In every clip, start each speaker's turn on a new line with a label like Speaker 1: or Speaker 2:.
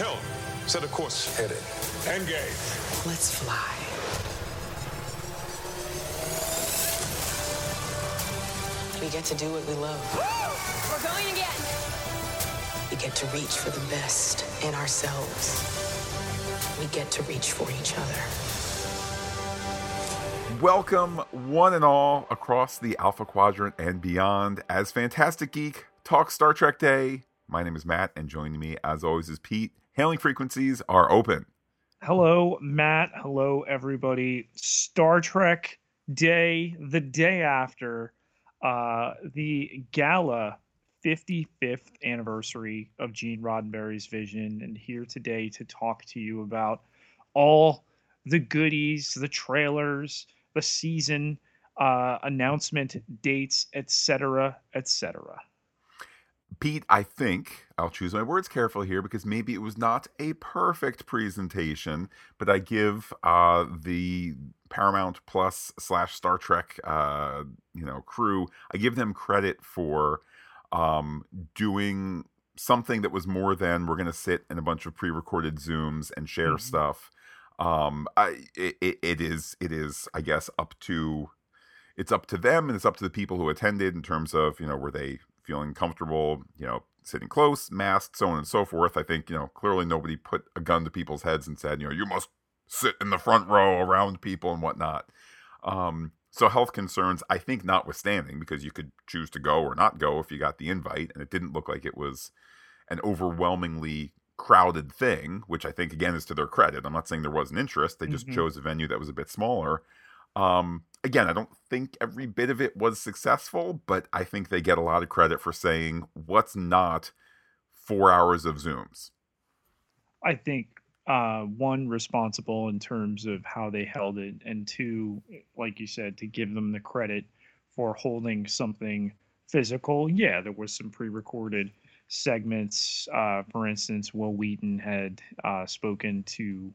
Speaker 1: Helm, set a course.
Speaker 2: Headed.
Speaker 1: Engage.
Speaker 3: Let's fly. We get to do what we love.
Speaker 4: We're going again.
Speaker 3: We get to reach for the best in ourselves. We get to reach for each other.
Speaker 5: Welcome, one and all, across the Alpha Quadrant and beyond, as Fantastic Geek talks Star Trek Day. My name is Matt, and joining me, as always, is Pete. Hailing frequencies are open.
Speaker 6: Hello, Matt. Hello, everybody. Star Trek Day, the day after uh, the gala 55th anniversary of Gene Roddenberry's vision, and here today to talk to you about all the goodies, the trailers, the season uh, announcement dates, etc., etc.
Speaker 5: Pete, I think I'll choose my words carefully here because maybe it was not a perfect presentation, but I give uh, the Paramount Plus slash Star Trek, uh, you know, crew. I give them credit for um, doing something that was more than we're going to sit in a bunch of pre-recorded Zooms and share mm-hmm. stuff. Um, I it, it is it is I guess up to it's up to them and it's up to the people who attended in terms of you know were they feeling comfortable you know sitting close masked so on and so forth i think you know clearly nobody put a gun to people's heads and said you know you must sit in the front row around people and whatnot. Um, so health concerns i think notwithstanding because you could choose to go or not go if you got the invite and it didn't look like it was an overwhelmingly crowded thing which i think again is to their credit. I'm not saying there was an interest they just mm-hmm. chose a venue that was a bit smaller um, again, I don't think every bit of it was successful, but I think they get a lot of credit for saying what's not four hours of Zooms.
Speaker 6: I think uh, one responsible in terms of how they held it, and two, like you said, to give them the credit for holding something physical. Yeah, there was some pre-recorded segments. Uh, for instance, Wil Wheaton had uh, spoken to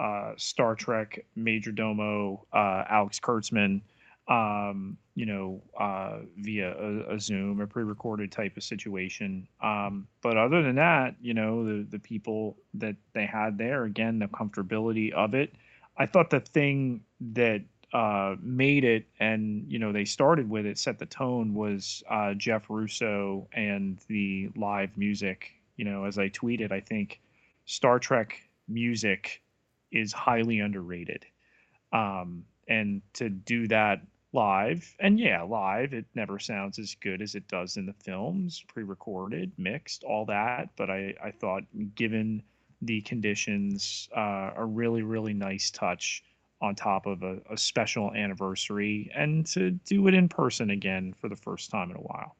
Speaker 6: uh, Star Trek Major Domo uh, Alex Kurtzman, um, you know, uh, via a, a, Zoom, a pre-recorded type of situation. Um, but other than that, you know, the the people that they had there, again, the comfortability of it. I thought the thing that uh, made it, and you know, they started with it, set the tone, was uh, Jeff Russo and the live music. You know, as I tweeted, I think Star Trek music is highly underrated. Um, and to do that live, and yeah, live, it never sounds as good as it does in the films, pre recorded, mixed, all that. But I, I thought, given the conditions, uh, a really, really nice touch on top of a, a special anniversary and to do it in person again for the first time in a while.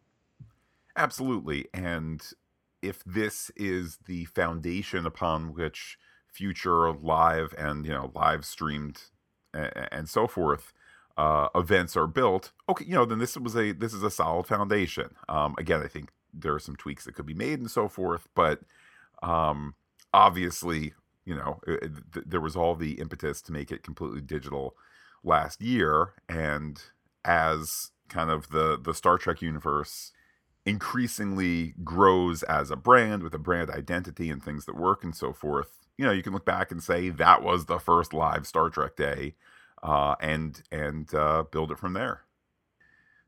Speaker 5: Absolutely. And if this is the foundation upon which future live and you know live streamed and, and so forth uh, events are built, okay, you know, then this was a this is a solid foundation. Um, again, I think there are some tweaks that could be made and so forth, but um, obviously, you know, it, it, there was all the impetus to make it completely digital last year, and as kind of the the Star Trek universe increasingly grows as a brand with a brand identity and things that work and so forth you know you can look back and say that was the first live Star Trek day, uh, and and uh, build it from there.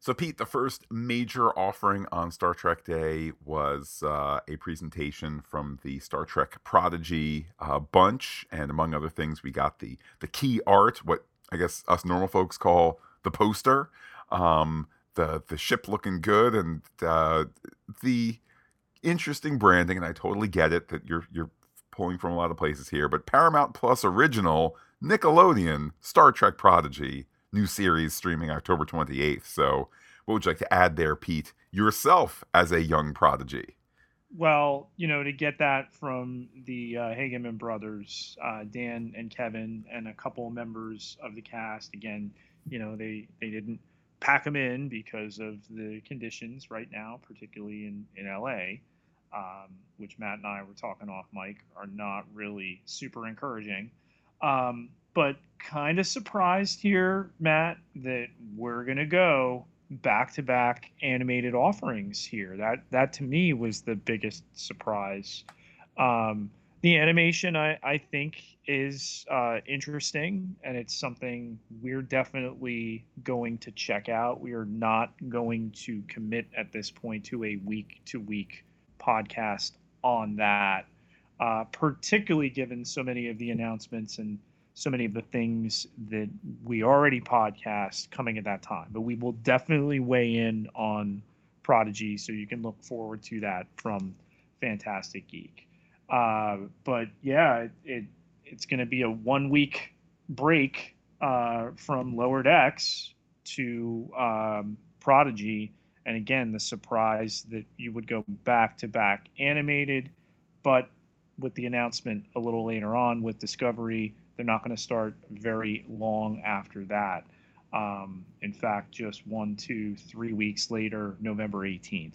Speaker 5: So, Pete, the first major offering on Star Trek Day was uh, a presentation from the Star Trek Prodigy uh, bunch, and among other things, we got the the key art, what I guess us normal folks call the poster, um, the the ship looking good, and uh, the interesting branding. And I totally get it that you're you're pulling from a lot of places here, but Paramount Plus original Nickelodeon Star Trek Prodigy new series streaming October 28th. So, what would you like to add there, Pete? Yourself as a young prodigy.
Speaker 6: Well, you know, to get that from the uh, Hageman brothers, uh, Dan and Kevin, and a couple members of the cast. Again, you know, they they didn't pack them in because of the conditions right now, particularly in in LA um, which Matt and I were talking off mic, are not really super encouraging. Um, but kind of surprised here, Matt, that we're gonna go back to back animated offerings here. That that to me was the biggest surprise. Um, the animation I, I think is uh, interesting and it's something we're definitely going to check out we are not going to commit at this point to a week to week podcast on that uh, particularly given so many of the announcements and so many of the things that we already podcast coming at that time. But we will definitely weigh in on prodigy so you can look forward to that from fantastic geek. Uh, but yeah, it, it it's going to be a one week break uh, from Lower Decks to um, Prodigy, and again the surprise that you would go back to back animated, but with the announcement a little later on with Discovery, they're not going to start very long after that. Um, in fact, just one, two, three weeks later, November 18th,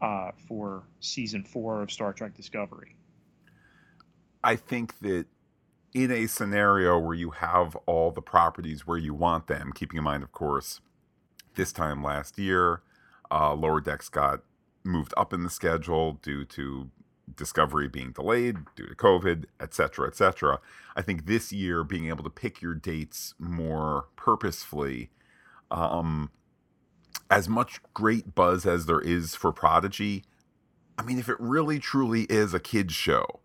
Speaker 6: uh, for season four of Star Trek Discovery.
Speaker 5: I think that in a scenario where you have all the properties where you want them, keeping in mind, of course, this time last year, uh, Lower Decks got moved up in the schedule due to Discovery being delayed due to COVID, etc., etc. I think this year being able to pick your dates more purposefully, um, as much great buzz as there is for Prodigy, I mean, if it really truly is a kids show,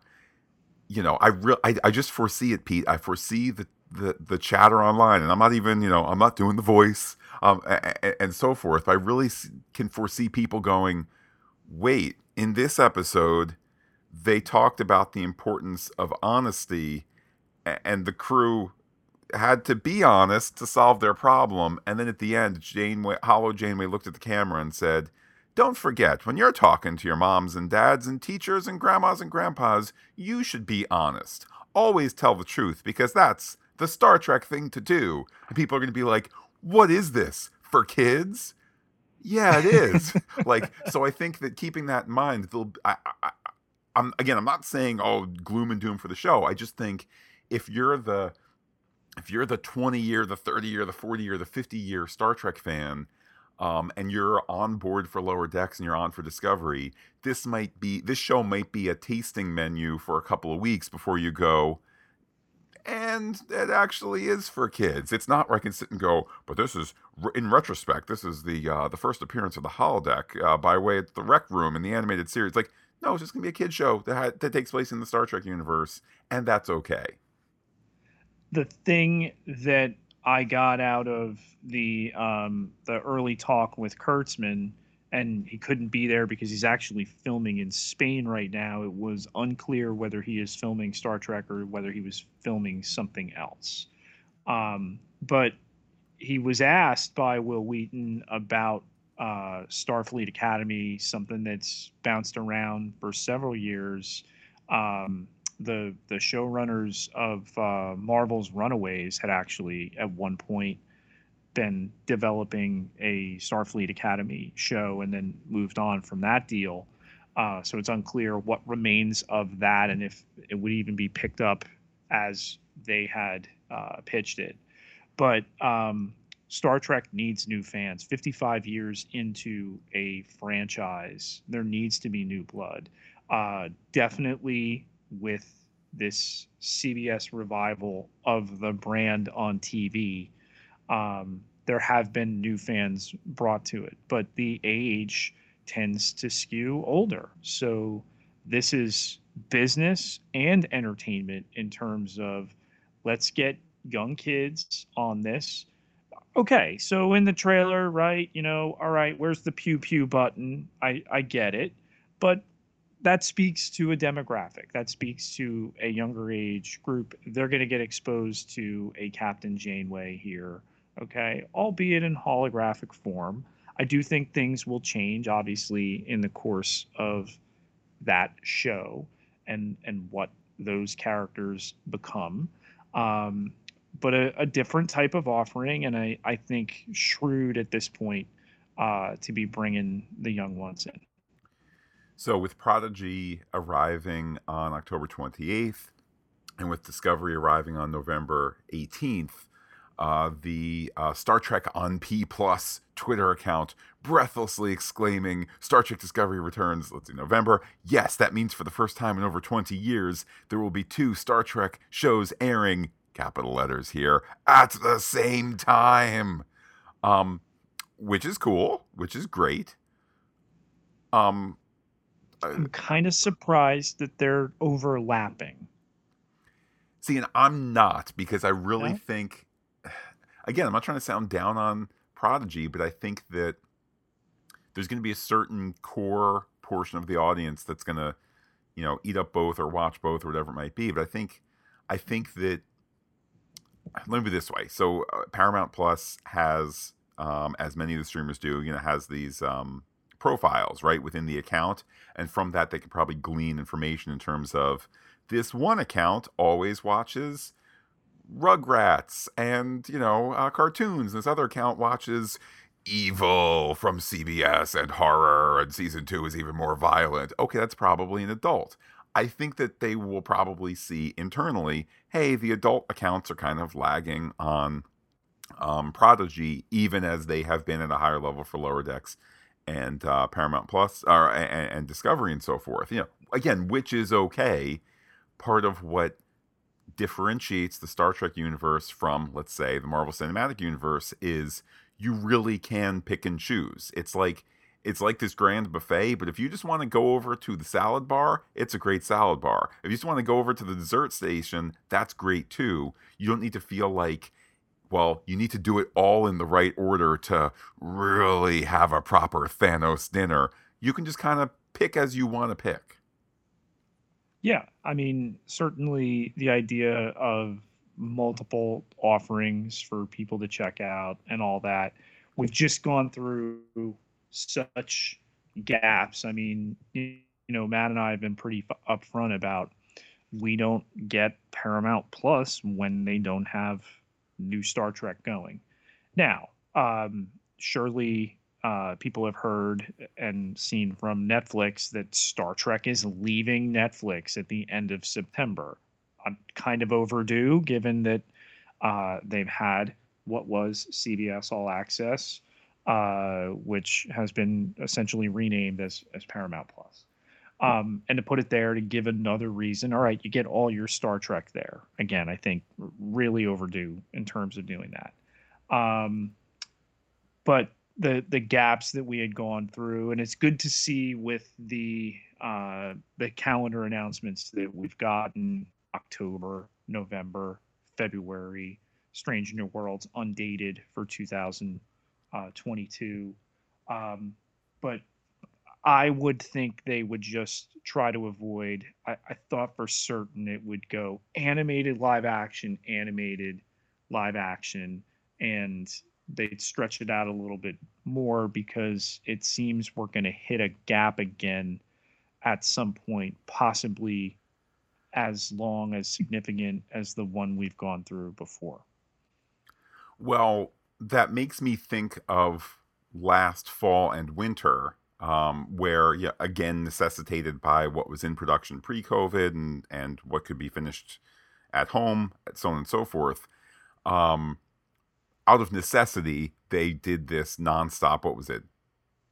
Speaker 5: you know, I real I, I just foresee it, Pete. I foresee the, the the chatter online, and I'm not even, you know, I'm not doing the voice, um, and, and so forth. I really can foresee people going, wait, in this episode, they talked about the importance of honesty, and the crew had to be honest to solve their problem. And then at the end, Janeway, Holo Janeway looked at the camera and said, don't forget, when you're talking to your moms and dads and teachers and grandmas and grandpas, you should be honest. Always tell the truth because that's the Star Trek thing to do. And people are going to be like, what is this? For kids? Yeah, it is. like, so I think that keeping that in mind, I, I, I'm again, I'm not saying oh gloom and doom for the show. I just think if you're the if you're the 20 year, the 30 year, the 40 year, the 50 year Star Trek fan, um, and you're on board for lower decks and you're on for discovery this might be this show might be a tasting menu for a couple of weeks before you go and it actually is for kids. It's not where i can sit and go but this is in retrospect this is the uh, the first appearance of the holodeck uh, by way of the rec room in the animated series. Like no it's just gonna be a kid show that, ha- that takes place in the star trek universe and that's okay.
Speaker 6: The thing that I got out of the um, the early talk with Kurtzman, and he couldn't be there because he's actually filming in Spain right now. It was unclear whether he is filming Star Trek or whether he was filming something else. Um, but he was asked by Wil Wheaton about uh, Starfleet Academy, something that's bounced around for several years. Um, the the showrunners of uh, Marvel's Runaways had actually at one point been developing a Starfleet Academy show and then moved on from that deal. Uh, so it's unclear what remains of that and if it would even be picked up as they had uh, pitched it. But um, Star Trek needs new fans. 55 years into a franchise, there needs to be new blood. Uh, definitely with this CBS revival of the brand on TV, um, there have been new fans brought to it, but the age tends to skew older. So this is business and entertainment in terms of let's get young kids on this. Okay, so in the trailer, right, you know, all right, where's the pew pew button? I I get it. But that speaks to a demographic. That speaks to a younger age group. They're going to get exposed to a Captain Janeway here, okay, albeit in holographic form. I do think things will change, obviously, in the course of that show and and what those characters become. Um, but a, a, different type of offering, and I, I think shrewd at this point uh, to be bringing the young ones in.
Speaker 5: So, with Prodigy arriving on October 28th and with Discovery arriving on November 18th, uh, the uh, Star Trek on P Plus Twitter account, breathlessly exclaiming, Star Trek Discovery returns, let's see, November. Yes, that means for the first time in over 20 years, there will be two Star Trek shows airing, capital letters here, at the same time. Um, which is cool, which is great. Um,
Speaker 6: I'm kind of surprised that they're overlapping.
Speaker 5: See, and I'm not because I really
Speaker 6: No?
Speaker 5: think, again, I'm not trying to sound down on Prodigy, but I think that there's going to be a certain core portion of the audience that's going to, you know, eat up both or watch both or whatever it might be. But I think, I think that, let me be this way. So uh, Paramount Plus has, um, as many of the streamers do, you know, has these um, profiles right within the account, and from that they can probably glean information in terms of this one account always watches Rugrats and you know uh, cartoons. This other account watches Evil from CBS and horror, and season two is even more violent. Okay, that's probably an adult. I think that they will probably see internally, hey, the adult accounts are kind of lagging on um, Prodigy, even as they have been at a higher level for Lower Decks and uh, Paramount Plus or and, and Discovery and so forth. You know, again, which is okay. Part of what differentiates the Star Trek universe from, let's say, the Marvel Cinematic Universe is you really can pick and choose. It's like it's like this grand buffet, but if you just want to go over to the salad bar, it's a great salad bar. If you just want to go over to the dessert station, that's great too. You don't need to feel like well, you need to do it all in the right order to really have a proper Thanos dinner. You can just kind of pick as you want to pick.
Speaker 6: Yeah, I mean, certainly the idea of multiple offerings for people to check out and all that. We've just gone through such gaps. I mean, you know, Matt and I have been pretty upfront about we don't get Paramount Plus when they don't have new Star Trek going. Now, um, surely uh, people have heard and seen from Netflix that Star Trek is leaving Netflix at the end of September. I'm kind of overdue, given that uh, they've had what was CBS All Access, uh, which has been essentially renamed as as Paramount Plus. Um, and to put it there to give another reason, all right, you get all your Star Trek there. Again, I think really overdue in terms of doing that. Um, but the the gaps that we had gone through, and it's good to see with the uh, the calendar announcements that we've gotten October, November, February, Strange New Worlds undated for 2022. Um, but I would think they would just try to avoid. I, I thought for certain it would go animated live action, animated live action, and they'd stretch it out a little bit more because it seems we're going to hit a gap again at some point, possibly as long as significant as the one we've gone through before.
Speaker 5: Well, that makes me think of last fall and winter, um, where yeah, again necessitated by what was in production pre-COVID and and what could be finished at home, so on and so forth. Um, out of necessity, they did this nonstop. What was it?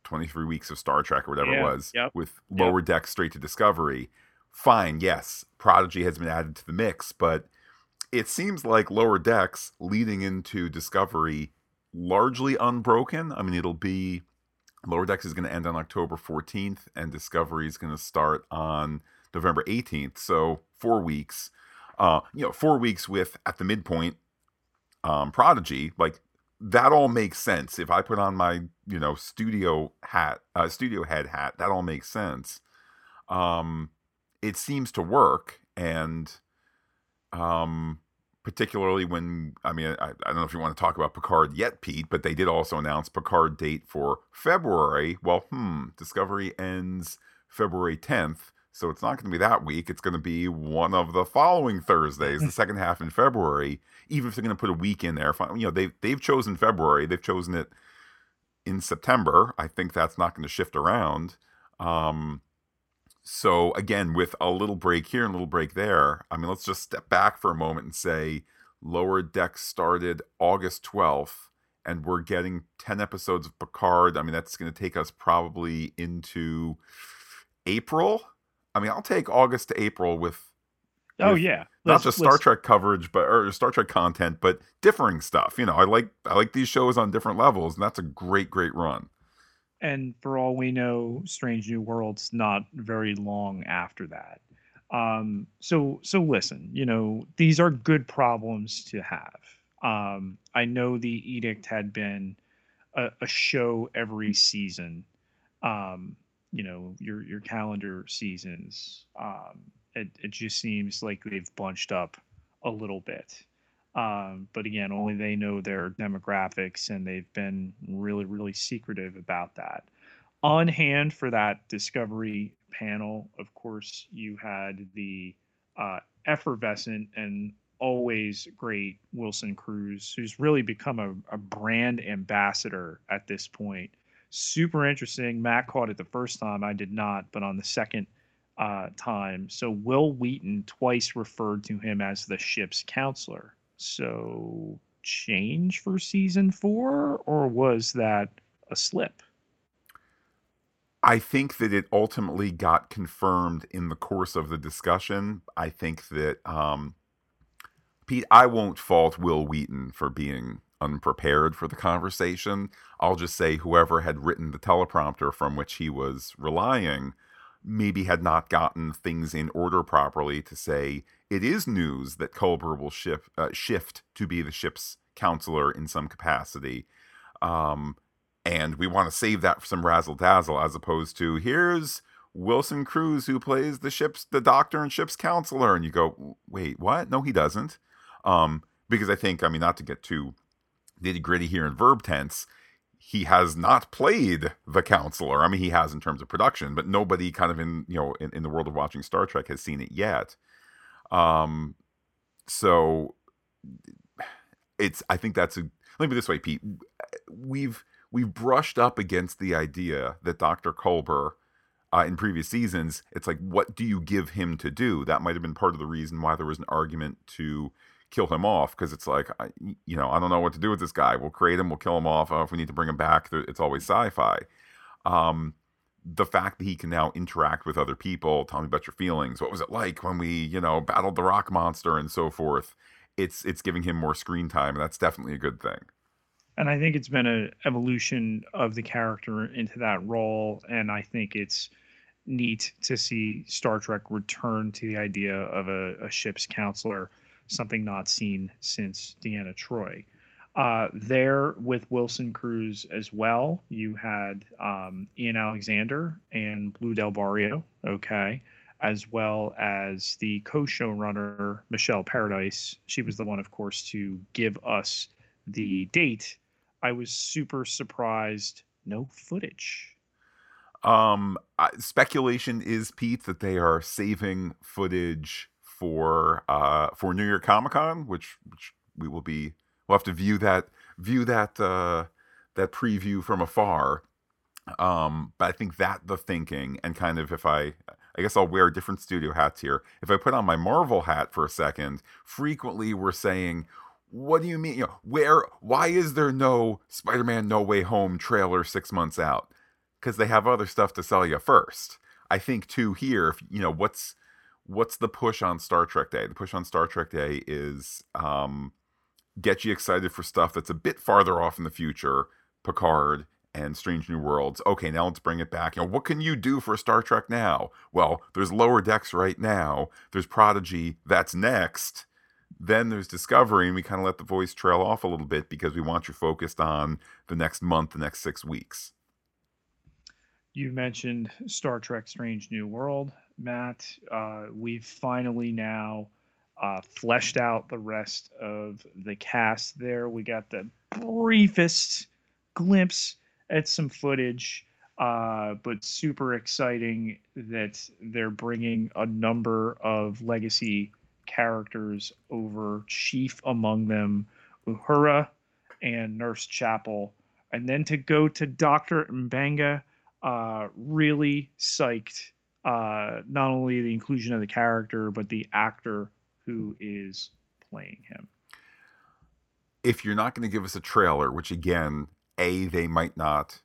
Speaker 5: 23 weeks of Star Trek or whatever it was
Speaker 6: yep,
Speaker 5: with lower deck straight to Discovery. Fine, yes, Prodigy has been added to the mix, but it seems like lower decks leading into Discovery largely unbroken. I mean, it'll be lower decks is going to end on October 14th, and Discovery is going to start on November 18th. So four weeks. Uh, you know, four weeks with at the midpoint um, Prodigy, like that all makes sense. If I put on my, you know, studio hat, uh, studio head hat, that all makes sense. Um, it seems to work, and um, particularly when I mean, I, I don't know if you want to talk about Picard yet, Pete, but they did also announce Picard date for February. Well, hmm, Discovery ends February 10th. So it's not going to be that week. It's going to be one of the following Thursdays, the second half in February. Even if they're going to put a week in there, you know they've they've chosen February. They've chosen it in September. I think that's not going to shift around. Um, so again, with a little break here and a little break there, I mean, let's just step back for a moment and say Lower Deck started August 12th, and we're getting 10 episodes of Picard. I mean, that's going to take us probably into April. I mean, I'll take August to April with.
Speaker 6: Oh
Speaker 5: with
Speaker 6: yeah,
Speaker 5: Not
Speaker 6: Let's-
Speaker 5: just Star Trek coverage, but or Star Trek content, but differing stuff. You know, I like I like these shows on different levels, and that's a great, great run.
Speaker 6: and for all we know, Strange New Worlds not very long after that. Um, so so listen, you know, these are good problems to have. Um, I know the edict had been a, a show every season. Um, you know, your your calendar seasons. Um, it it just seems like they've bunched up a little bit. Um, but again, only they know their demographics, and they've been really, really secretive about that. On hand for that Discovery panel, of course, you had the uh, effervescent and always great Wilson Cruz, who's really become a, a brand ambassador at this point. Super interesting. Matt caught it the first time. I did not, but on the second uh, time. So Wil Wheaton twice referred to him as the ship's counselor. So change for season four, or was that a slip?
Speaker 5: I think that it ultimately got confirmed in the course of the discussion. I think that um, Pete, I won't fault Wil Wheaton for being unprepared for the conversation. I'll just say whoever had written the teleprompter from which he was relying maybe had not gotten things in order properly to say it is news that Culber will shift uh, shift to be the ship's counselor in some capacity. Um, and we want to save that for some razzle dazzle as opposed to here's Wilson Cruz who plays the ship's the doctor and ship's counselor and you go wait what no he doesn't um because I think I mean not to get too nitty gritty here in verb tense he has not played the counselor I mean he has in terms of production but nobody kind of in you know in, in the world of watching Star Trek has seen it yet um so it's I think that's a let me this way Pete we've we've brushed up against the idea that Dr. Culber uh, in previous seasons, it's like, what do you give him to do? That might have been part of the reason why there was an argument to kill him off because it's like, I, you know, I don't know what to do with this guy. We'll create him, we'll kill him off. Uh, if we need to bring him back, it's always sci-fi. Um, the fact that he can now interact with other people, tell me about your feelings. What was it like when we, you know, battled the rock monster and so forth? It's it's giving him more screen time, and that's definitely a good thing
Speaker 6: and I think it's been an evolution of the character into that role, and I think it's neat to see Star Trek return to the idea of a, a ship's counselor, something not seen since Deanna Troi. Uh, there with Wilson Cruz as well, you had um, Ian Alexander and Blu Del Barrio, okay, as well as the co-showrunner Michelle Paradise. She was the one, of course, to give us the date I was super surprised. No footage.
Speaker 5: Um, speculation is Pete that they are saving footage for uh for New York Comic Con, which which we will be. We'll have to view that view that uh that preview from afar. Um, but I think that the thinking and kind of if I I guess I'll wear different studio hats here. If I put on my Marvel hat for a second, frequently we're saying, what do you mean? You know, where? Why is there no Spider-Man No Way Home trailer six months out? Because they have other stuff to sell you first. I think too here, if, you know, what's what's the push on Star Trek Day? The push on Star Trek Day is um, get you excited for stuff that's a bit farther off in the future, Picard and Strange New Worlds. Okay, now let's bring it back. You know, what can you do for Star Trek now? Well, there's Lower Decks right now. There's Prodigy. That's next then there's discovery and we kind of let the voice trail off a little bit because we want you focused on the next month the next six weeks
Speaker 6: you mentioned star trek strange new world matt uh, we've finally now uh, fleshed out the rest of the cast there we got the briefest glimpse at some footage uh, but super exciting that they're bringing a number of legacy characters over, chief among them Uhura and Nurse Chapel. And then to go to Dr. M'Benga, uh, really psyched. Uh, not only the inclusion of the character, but the actor who is playing him.
Speaker 5: if you're not going to give us a trailer, which again, a they might not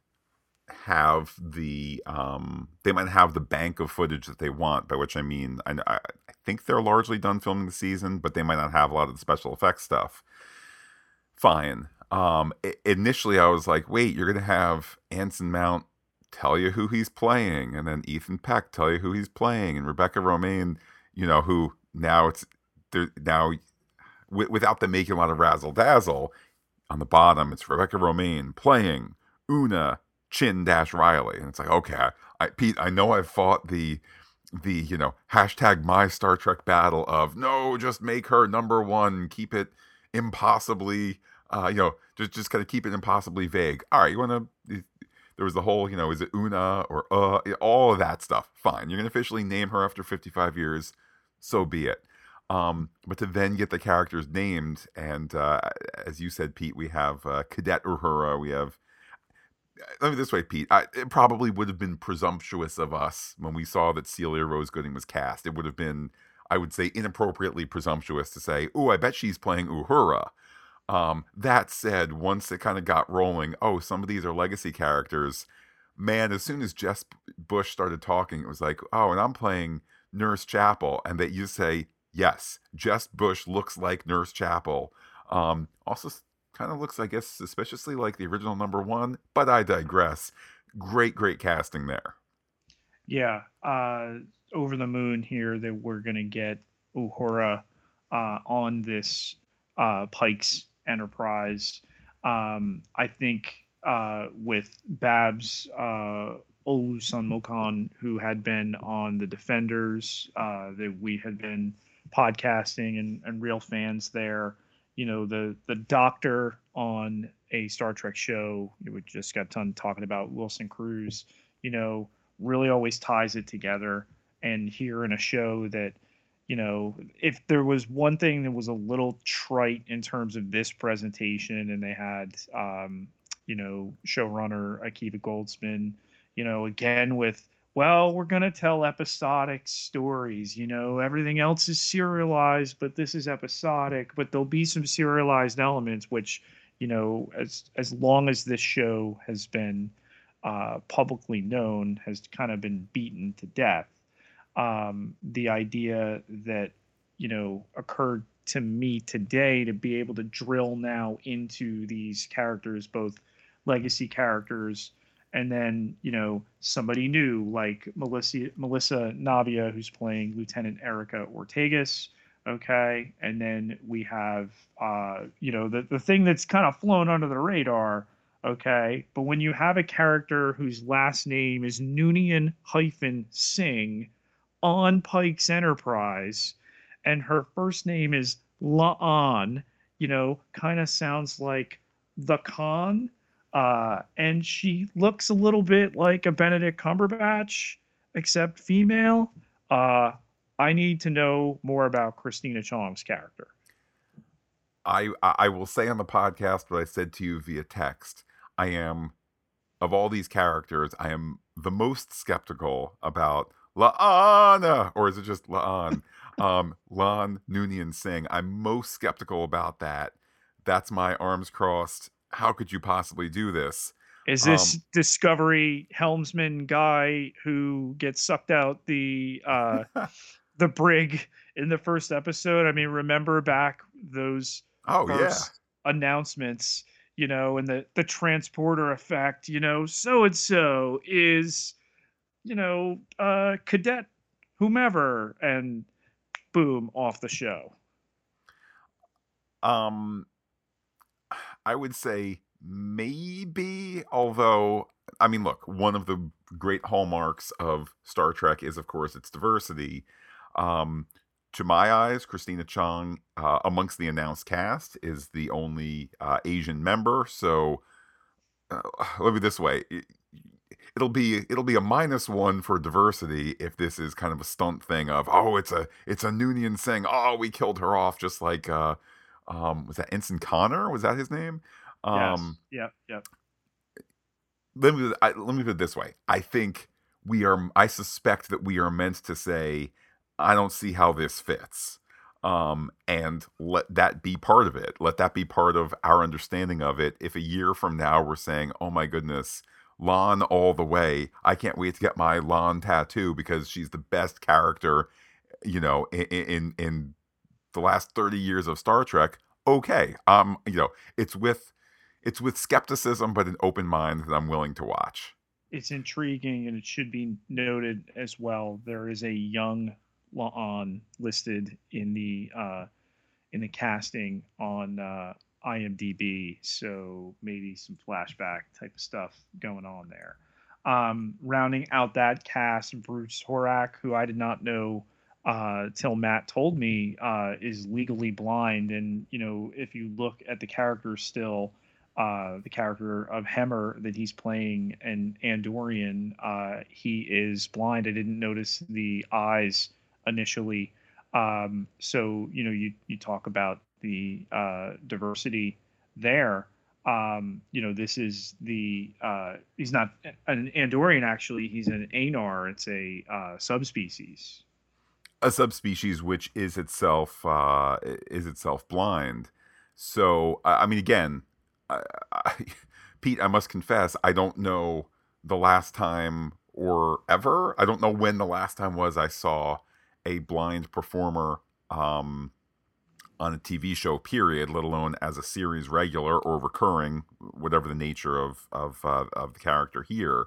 Speaker 5: have the um they might have the bank of footage that they want by which i mean i, I think they're largely done filming the season but they might not have a lot of the special effects stuff fine um initially i was like wait you're gonna have anson mount tell you who he's playing and then ethan peck tell you who he's playing and rebecca Romijn, you know who now it's there now w- without them making a lot of razzle dazzle on the bottom it's rebecca Romijn playing una Chin Dash Riley, and it's like, okay, I, Pete, I know I've fought the the you know hashtag my Star Trek battle of no, just make her number one, keep it impossibly, uh, you know, just just kind of keep it impossibly vague. All right, you want to? There was the whole, you know, is it Una or uh, all of that stuff. Fine, you're gonna officially name her after 55 years, so be it. Um, but to then get the characters named, and uh, as you said, Pete, we have uh, Cadet Uhura, we have let me this way, Pete. I, it probably would have been presumptuous of us when we saw that Celia Rose Gooding was cast. It would have been, I would say, inappropriately presumptuous to say, "Oh, I bet she's playing Uhura." Um, that said, once it kind of got rolling, oh, some of these are legacy characters. Man, as soon as Jess Bush started talking, it was like, oh, and I'm playing Nurse Chapel, and that you say, yes, Jess Bush looks like Nurse Chapel. Um, also kind of looks, I guess, suspiciously like the original number one, but I digress. Great, great casting there.
Speaker 6: Yeah, uh, over the moon here that we're gonna get Uhura uh, on this uh, Pike's Enterprise. Um, I think uh, with Babs uh, Olusanmokun, who had been on the Defenders, uh, that we had been podcasting and, and real fans there you know the the doctor on a Star Trek show. We just got done talking about Wilson Cruz. You know, really always ties it together. And here in a show that, you know, if there was one thing that was a little trite in terms of this presentation, and they had, um, you know, showrunner Akiva Goldsman, you know, again with well, we're going to tell episodic stories. You know, everything else is serialized, but this is episodic. But there'll be some serialized elements, which, you know, as as long as this show has been uh, publicly known, has kind of been beaten to death. Um, the idea that you know occurred to me today to be able to drill now into these characters, both legacy characters and then you know somebody new like Melissa Melissa Navia who's playing Lieutenant Erica Ortegas. Okay, and then we have uh, you know the the thing that's kind of flown under the radar. Okay, but when you have a character whose last name is Noonien hyphen Singh on Pike's Enterprise, and her first name is La'an, you know, kind of sounds like the Khan uh, and she looks a little bit like a Benedict Cumberbatch, except female. Uh, I need to know more about Christina Chong's character.
Speaker 5: I I will say on the podcast what I said to you via text. I am of all these characters, I am the most skeptical about La'ana, or is it just La'an? um, La'an Noonien Singh. I'm most skeptical about that. That's my arms crossed how could you possibly do this?
Speaker 6: Is this um, Discovery helmsman guy who gets sucked out the uh, the brig in the first episode? I mean, remember back those
Speaker 5: oh yeah
Speaker 6: announcements, you know, and the the transporter effect, you know, so and so is, you know, uh, cadet whomever, and boom, off the show.
Speaker 5: Um, I would say maybe, although, I mean, look, one of the great hallmarks of Star Trek is, of course, its diversity. Um, to my eyes, Christina Chong, uh, amongst the announced cast, is the only uh, Asian member. So, uh, let me this way: it'll be it'll be a minus one for diversity if this is kind of a stunt thing of oh, it's a it's a Noonien Singh oh we killed her off just like uh, um, was that Ensign Connor? Was that his name?
Speaker 6: Um, yes. yeah Yep.
Speaker 5: Let me I, let me put it this way. I think we are. I suspect that we are meant to say, I don't see how this fits. um, and let that be part of it. Let that be part of our understanding of it. If a year from now we're saying, "Oh my goodness, La'an all the way," I can't wait to get my La'an tattoo because she's the best character, you know, in in, in the last thirty years of Star Trek. Okay, um, you know, it's with it's with skepticism but an open mind that I'm willing to watch.
Speaker 6: It's intriguing, and it should be noted as well. There is a young on listed in the uh, in the casting on uh, IMDb, so maybe some flashback type of stuff going on there. Um, rounding out that cast, Bruce Horak, who I did not know uh, till Matt told me uh, is legally blind, and you know if you look at the character still. Uh, the character of Hemmer that he's playing in Andorian, uh, he is blind. I didn't notice the eyes initially. Um, so you know, you you talk about the uh, diversity there. Um, you know, this is the uh, he's not an Andorian actually. He's an Aenar. It's a uh, subspecies.
Speaker 5: A subspecies which is itself uh, is itself blind. So I mean, again, I, I, Pete, I must confess, I don't know the last time or ever. I don't know when the last time was I saw a blind performer um, on a TV show, period, let alone as a series regular or recurring, whatever the nature of of uh, of the character here.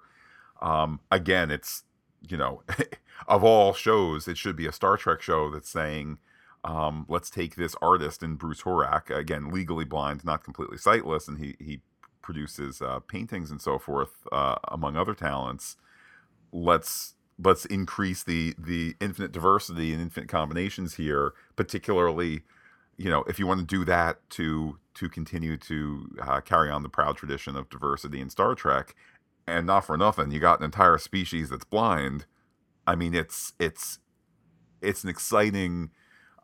Speaker 5: Um, again, it's you know, of all shows, it should be a Star Trek show that's saying, um, let's take this artist in Bruce Horak, again, legally blind, not completely sightless, and he he produces uh, paintings and so forth, uh, among other talents. Let's let's increase the the infinite diversity and infinite combinations here particularly you know if you want to do that to to continue to uh, carry on the proud tradition of diversity in star trek and not for nothing you got an entire species that's blind i mean it's it's it's an exciting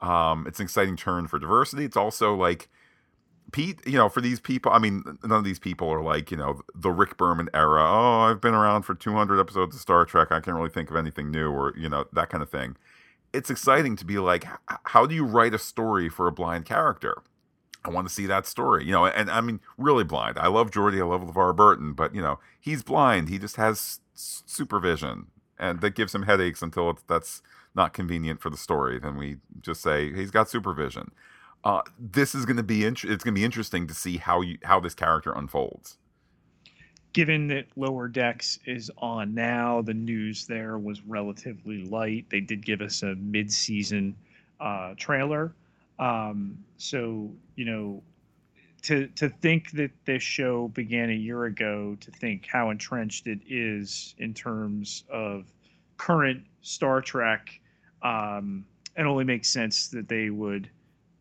Speaker 5: um it's an exciting turn for diversity it's also like Pete, you know, for these people, I mean, none of these people are like, you know, the Rick Berman era. Oh, I've been around for 200 episodes of Star Trek. I can't really think of anything new or, you know, that kind of thing. It's exciting to be like, how do you write a story for a blind character? I want to see that story, you know, and I mean, really blind. I love Geordi, I love LeVar Burton, but, you know, he's blind. He just has supervision and that gives him headaches until that's not convenient for the story. Then we just say he's got supervision uh, this is going to be int- it's going to be interesting to see how you how this character unfolds.
Speaker 6: Given that Lower Decks is on now, the news there was relatively light. They did give us a mid-season uh, trailer, um, so you know, to to think that this show began a year ago, to think how entrenched it is in terms of current Star Trek, um, it only makes sense that they would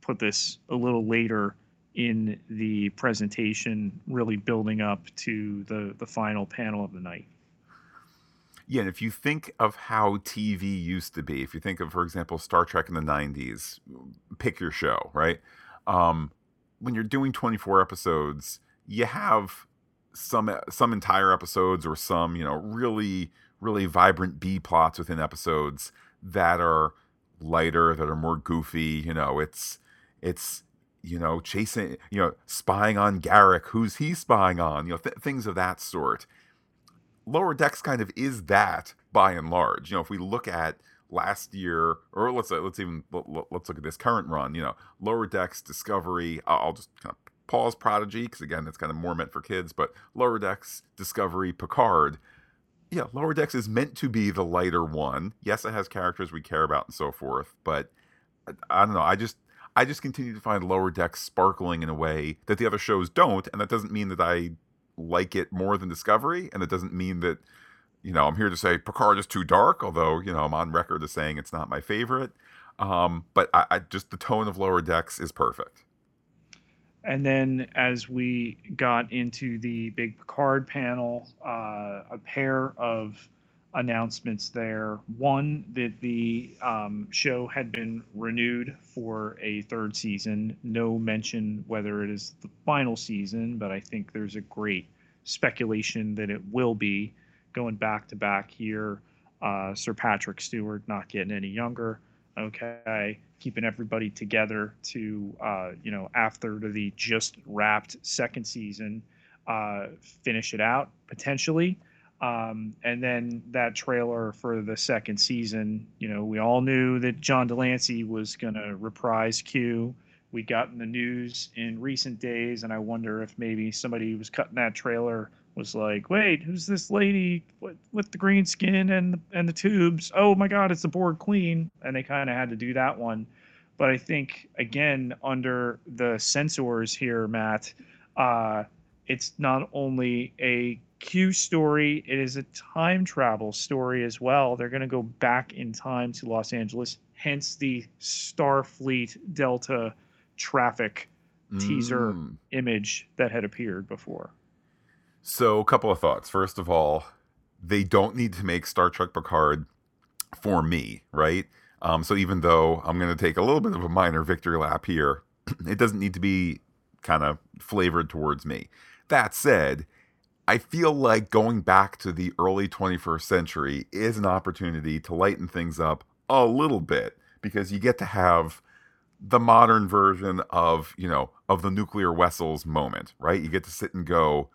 Speaker 6: put this a little later in the presentation, really building up to the the final panel of the night.
Speaker 5: Yeah, and if you think of how TV used to be, if you think of, for example, Star Trek in the '90s, pick your show, right? Um, when you're doing 24 episodes, you have some some entire episodes or some you know really really vibrant B plots within episodes that are lighter, that are more goofy. You know, it's it's you know chasing you know spying on Garak. Who's he spying on? You know th- things of that sort. Lower Decks kind of is that by and large. You know, if we look at last year, or let's let's even let's look at this current run. You know, Lower Decks, Discovery. I'll just kind of pause Prodigy because again, it's kind of more meant for kids. But Lower Decks, Discovery, Picard. Yeah, Lower Decks is meant to be the lighter one. Yes, it has characters we care about and so forth. But uh, I don't know. I just I just continue to find Lower Decks sparkling in a way that the other shows don't, and that doesn't mean that I like it more than Discovery, and it doesn't mean that you know I'm here to say Picard is too dark, although you know I'm on record as saying it's not my favorite. Um, but I, I just the tone of Lower Decks is perfect.
Speaker 6: And then as we got into the big Picard panel, uh, a pair of announcements there. One, that the um, show had been renewed for a third season. No mention whether it is the final season, but I think there's a great speculation that it will be going back to back here. Uh, Sir Patrick Stewart not getting any younger. Okay, keeping everybody together to uh, you know after the just wrapped second season, uh, finish it out potentially. Um, and then that trailer for the second season, you know, we all knew that John de Lancie was going to reprise Q. We got in the news in recent days, and I wonder if maybe somebody who was cutting that trailer was like, "Wait, who's this lady with, with the green skin and and the tubes? Oh my God, it's the Borg Queen!" And they kind of had to do that one. But I think again, under the censors here, Matt, uh, it's not only a Q story, it is a time travel story as well. They're going to go back in time to Los Angeles, hence the Starfleet Delta traffic teaser
Speaker 5: Mm.
Speaker 6: image that had appeared before.
Speaker 5: So, a couple of thoughts. First of all, they don't need to make Star Trek Picard for me, right? Um, so, even though I'm going to take a little bit of a minor victory lap here, it doesn't need to be kind of flavored towards me. That said, I feel like going back to the early 21st century is an opportunity to lighten things up a little bit because you get to have the modern version of, you know, of the nuclear Wessels moment, right? You get to sit and go,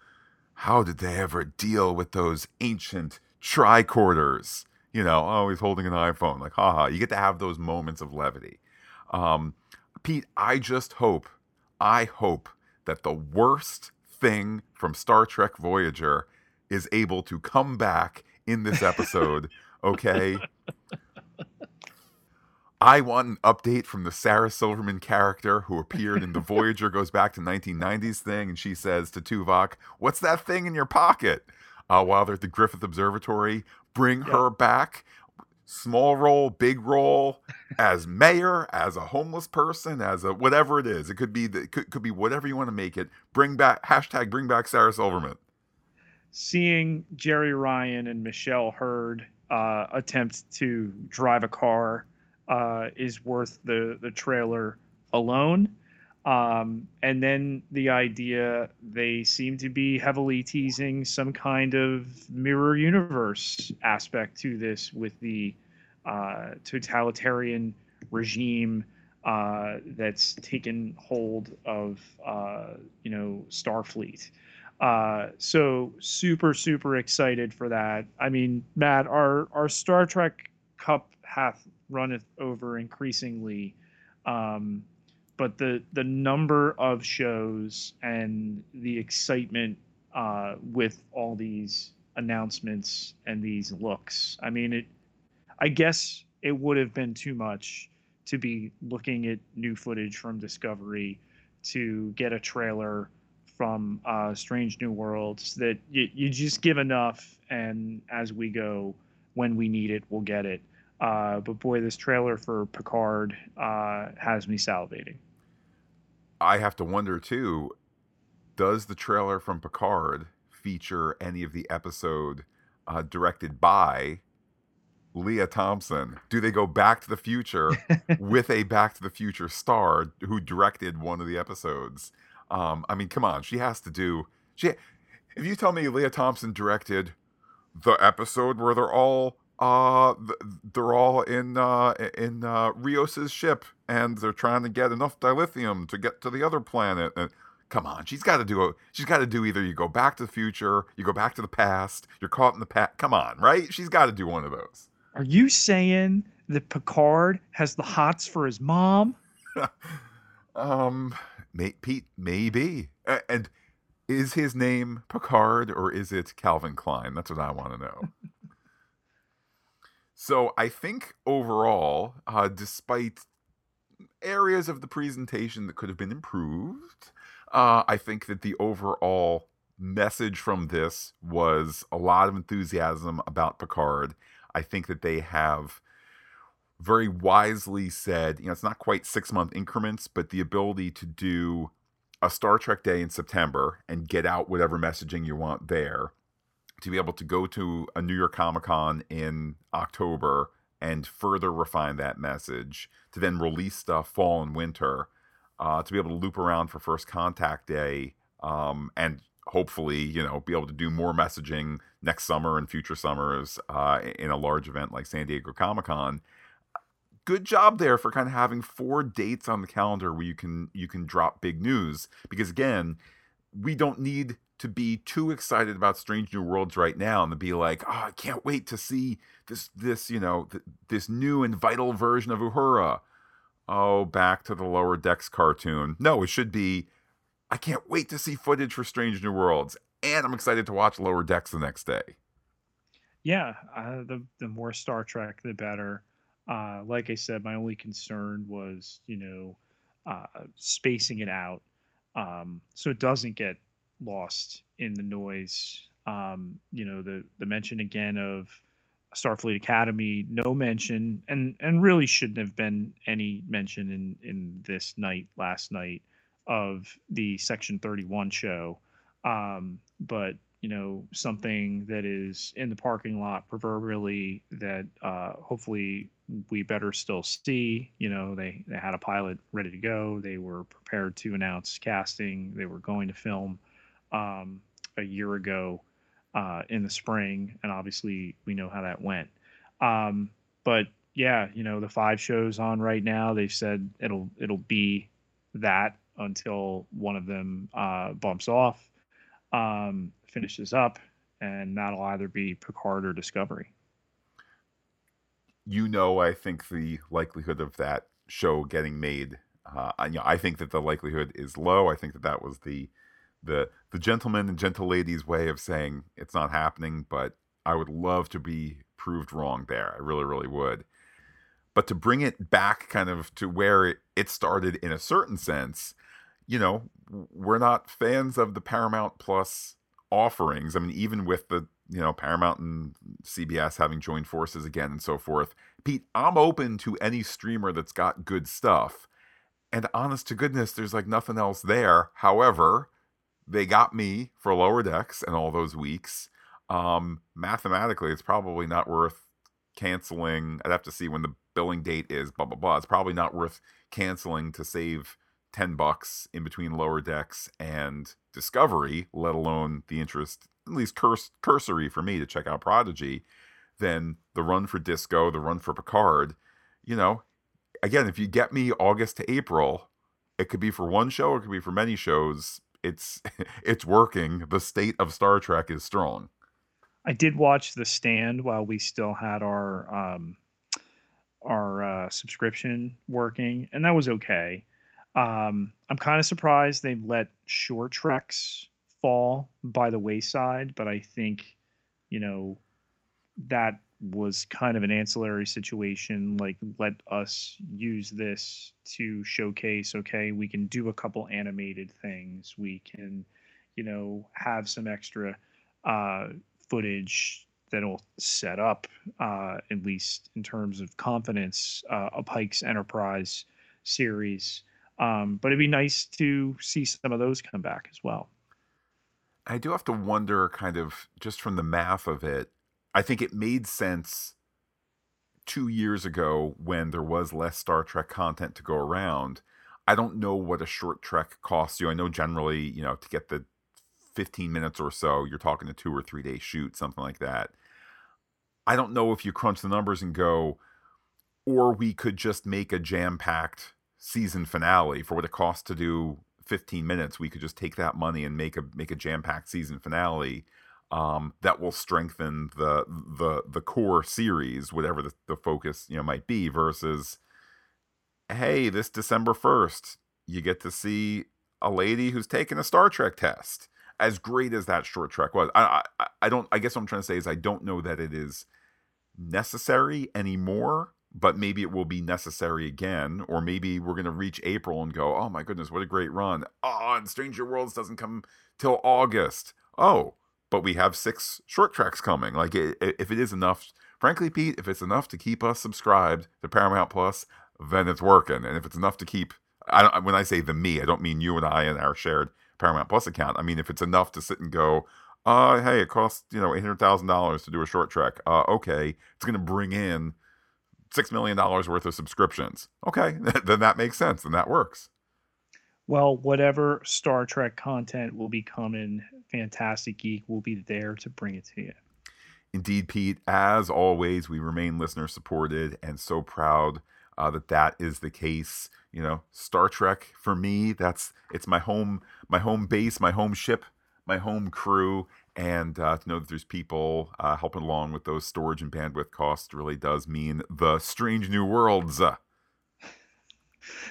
Speaker 5: how did they ever deal with those ancient tricorders? You know, oh, he's holding an iPhone. Like, haha. You get to have those moments of levity. Um, Pete, I just hope, I hope that the worst thing from Star Trek Voyager is able to come back in this episode, okay? I want an update from the Sarah Silverman character who appeared in the Voyager goes back to 1990s thing, and she says to Tuvok, "What's that thing in your pocket?" Uh, while they're at the Griffith Observatory, bring her back. Small role, big role, as mayor, as a homeless person, as a whatever it is. It could be the, could, could be whatever you want to make it. Bring back hashtag bring back Sarah Silverman.
Speaker 6: Seeing Jeri Ryan and Michelle Hurd uh, attempt to drive a car uh, is worth the the trailer alone. Um, and then the idea they seem to be heavily teasing some kind of mirror universe aspect to this with the uh, totalitarian regime uh, that's taken hold of uh, you know Starfleet. Uh, so super super excited for that. I mean, Matt, our our Star Trek cup hath runneth over increasingly. Um, but the the number of shows and the excitement uh, with all these announcements and these looks. I mean, it. I guess it would have been too much to be looking at new footage from Discovery to get a trailer from uh, Strange New Worlds that you, you just give enough, and as we go, when we need it, we'll get it. Uh, but boy, this trailer for Picard uh, has me salivating.
Speaker 5: I have to wonder too does the trailer from Picard feature any of the episode uh, directed by Lea Thompson? Do they go back to the future with a Back to the Future star who directed one of the episodes? Um, I mean, come on, she has to do. She, if you tell me Lea Thompson directed the episode where they're all uh they're all in uh in uh Rios's ship and they're trying to get enough dilithium to get to the other planet and come on she's got to do a she's got to do either you go back to the future you go back to the past you're caught in the past come on right? She's got to do one of those.
Speaker 6: Are you saying that Picard has the hots for his mom?
Speaker 5: um may, Pete maybe. And is his name Picard or is it Calvin Klein? That's what I want to know So I think overall, uh, despite areas of the presentation that could have been improved, uh, I think that the overall message from this was a lot of enthusiasm about Picard. I think that they have very wisely said, you know, it's not quite six month increments, but the ability to do a Star Trek day in September and get out whatever messaging you want there to be able to go to a New York Comic Con in October and further refine that message, to then release stuff fall and winter, uh, to be able to loop around for First Contact Day, um, and hopefully, you know, be able to do more messaging next summer and future summers uh, in a large event like San Diego Comic Con. good job there for kind of having four dates on the calendar where you can you can drop big news because again, we don't need to be too excited about Strange New Worlds right now and to be like, oh, I can't wait to see this this you know th- this new and vital version of Uhura. Oh, back to the Lower Decks cartoon. No, it should be. I can't wait to see footage for Strange New Worlds, and I'm excited to watch Lower Decks the next day.
Speaker 6: Yeah, uh, the the more Star Trek, the better. Uh, like I said, my only concern was, you know, uh, spacing it out um, so it doesn't get lost in the noise. Um, you know, the the mention again of Starfleet Academy, no mention, and and really shouldn't have been any mention in in this night last night of the Section Thirty One show. Um, but you know, something that is in the parking lot proverbially that uh, hopefully we better still see. You know, they, they had a pilot ready to go. They were prepared to announce casting. They were going to film um, a year ago uh, in the spring, and obviously we know how that went. Um, but yeah, you know, the five shows on right now. They've said it'll it'll be that until one of them uh, bumps off, um, finishes up, and that'll either be Picard or Discovery
Speaker 5: you know, I think the likelihood of that show getting made, uh, you know, I think that the likelihood is low. I think that that was the the the gentleman and gentle lady's way of saying it's not happening. But I would love to be proved wrong there. I really, really would. But to bring it back kind of to where it, it started in a certain sense, you know, we're not fans of the Paramount Plus offerings. I mean, even with the you know Paramount and CBS having joined forces again and so forth. Pete, I'm open to any streamer that's got good stuff. And honest to goodness, there's like nothing else there. However, they got me for lower decks and all those weeks. Um, mathematically, it's probably not worth canceling. I'd have to see when the billing date is, blah, blah, blah. It's probably not worth canceling to save 10 bucks in between lower decks and discovery, let alone the interest at least curs- cursory for me to check out Prodigy then the run for Disco, the run for Picard. You know, again, if you get me August to April, it could be for one show, it could be for many shows. It's it's working. The state of Star Trek is strong.
Speaker 6: I did watch The Stand while we still had our um, our uh, subscription working, and that was okay. Um, I'm kind of surprised they've let short treks fall by the wayside, but I think, you know, that was kind of an ancillary situation. Like, let us use this to showcase, okay, we can do a couple animated things. We can, you know, have some extra uh, footage that'll set up, uh, at least in terms of confidence, uh, a Pike's Enterprise series. Um, but it'd be nice to see some of those come back as well.
Speaker 5: I do have to wonder, kind of, just from the math of it. I think it made sense two years ago when there was less Star Trek content to go around. I don't know what a short trek costs you. I know generally, you know, to get the 15 minutes or so, you're talking a two or three day shoot, something like that. I don't know if you crunch the numbers and go, or we could just make a jam packed season finale for what it costs to do 15 minutes, we could just take that money and make a make a jam packed season finale um, that will strengthen the the the core series, whatever the, the focus you know might be. Versus, hey, this December first, you get to see a lady who's taking a Star Trek test. As great as that short trek was, I, I I don't. I guess what I'm trying to say is I don't know that it is necessary anymore but maybe it will be necessary again, or maybe we're going to reach April and go, oh my goodness, what a great run. Oh, and Stranger Worlds doesn't come till August. Oh, but we have six short tracks coming. Like, if it is enough, frankly, Pete, if it's enough to keep us subscribed to Paramount Plus, then it's working. And if it's enough to keep, I don't, when I say the me, I don't mean you and I and our shared Paramount Plus account. I mean, if it's enough to sit and go, uh, hey, it costs, you know, $800,000 to do a short track. Uh, okay, it's going to bring in six million dollars worth of subscriptions. Okay, then that makes sense, and that works.
Speaker 6: Well, whatever Star Trek content will be coming, Phantastic Geek will be there to bring it to you.
Speaker 5: Indeed, Pete. As always, we remain listener supported and so proud uh, that that is the case. You know, Star Trek for me, that's it's my home, my home base, my home ship, my home crew, and uh, to know that there's people uh, helping along with those storage and bandwidth costs really does mean the strange new worlds.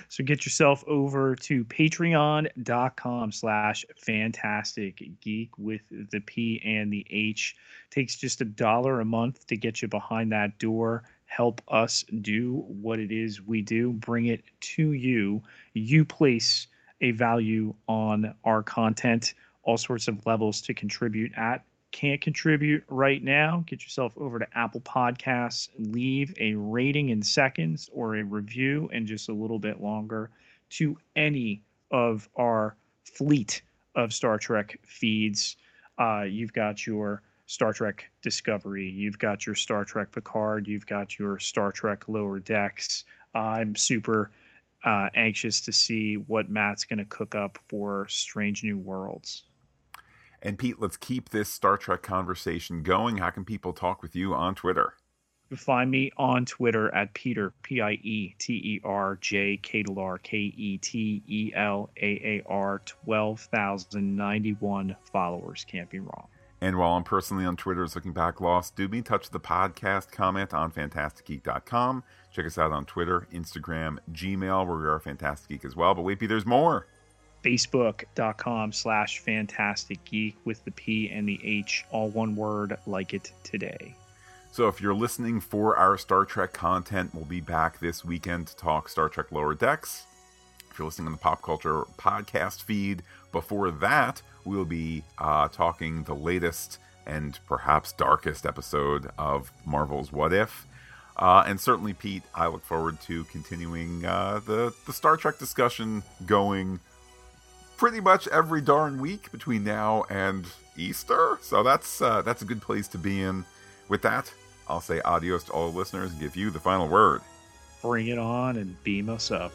Speaker 6: So get yourself over to patreon.com slash phantastic geek with the P and the H. Takes just a dollar a month to get you behind that door. Help us do what it is we do. Bring it to you. You place a value on our content, all sorts of levels to contribute at can't contribute right now, get yourself over to Apple Podcasts, leave a rating in seconds or a review in just a little bit longer to any of our fleet of Star Trek feeds. Uh, you've got your Star Trek Discovery, you've got your Star Trek Picard, you've got your Star Trek Lower Decks. I'm super uh, anxious to see what Matt's going to cook up for Strange New Worlds.
Speaker 5: And Pete, let's keep this Star Trek conversation going. How can people talk with you on Twitter?
Speaker 6: You find me on Twitter at Peter P I E T E R J Ketelaar K E T E L A A R. Twelve thousand ninety one followers. Can't be wrong.
Speaker 5: And while I'm personally on Twitter as Looking Back Lost, do be in touch with the podcast. Comment on phantasticgeek.com. Check us out on Twitter, Instagram, Gmail, where we are Phantastic Geek as well. But wait, there's more
Speaker 6: facebook.com slash phantastic geek with the P and the H, all one word, like it today.
Speaker 5: So if you're listening for our Star Trek content, we'll be back this weekend to talk Star Trek Lower Decks. If you're listening on the Pop Culture podcast feed, before that, we'll be uh, talking the latest and perhaps darkest episode of Marvel's What If. Uh, and certainly, Pete, I look forward to continuing uh, the, the Star Trek discussion going pretty much every darn week between now and Easter. So that's uh, that's a good place to be in. With that, I'll say adios to all listeners and give you the final word.
Speaker 6: Bring it on and beam us up.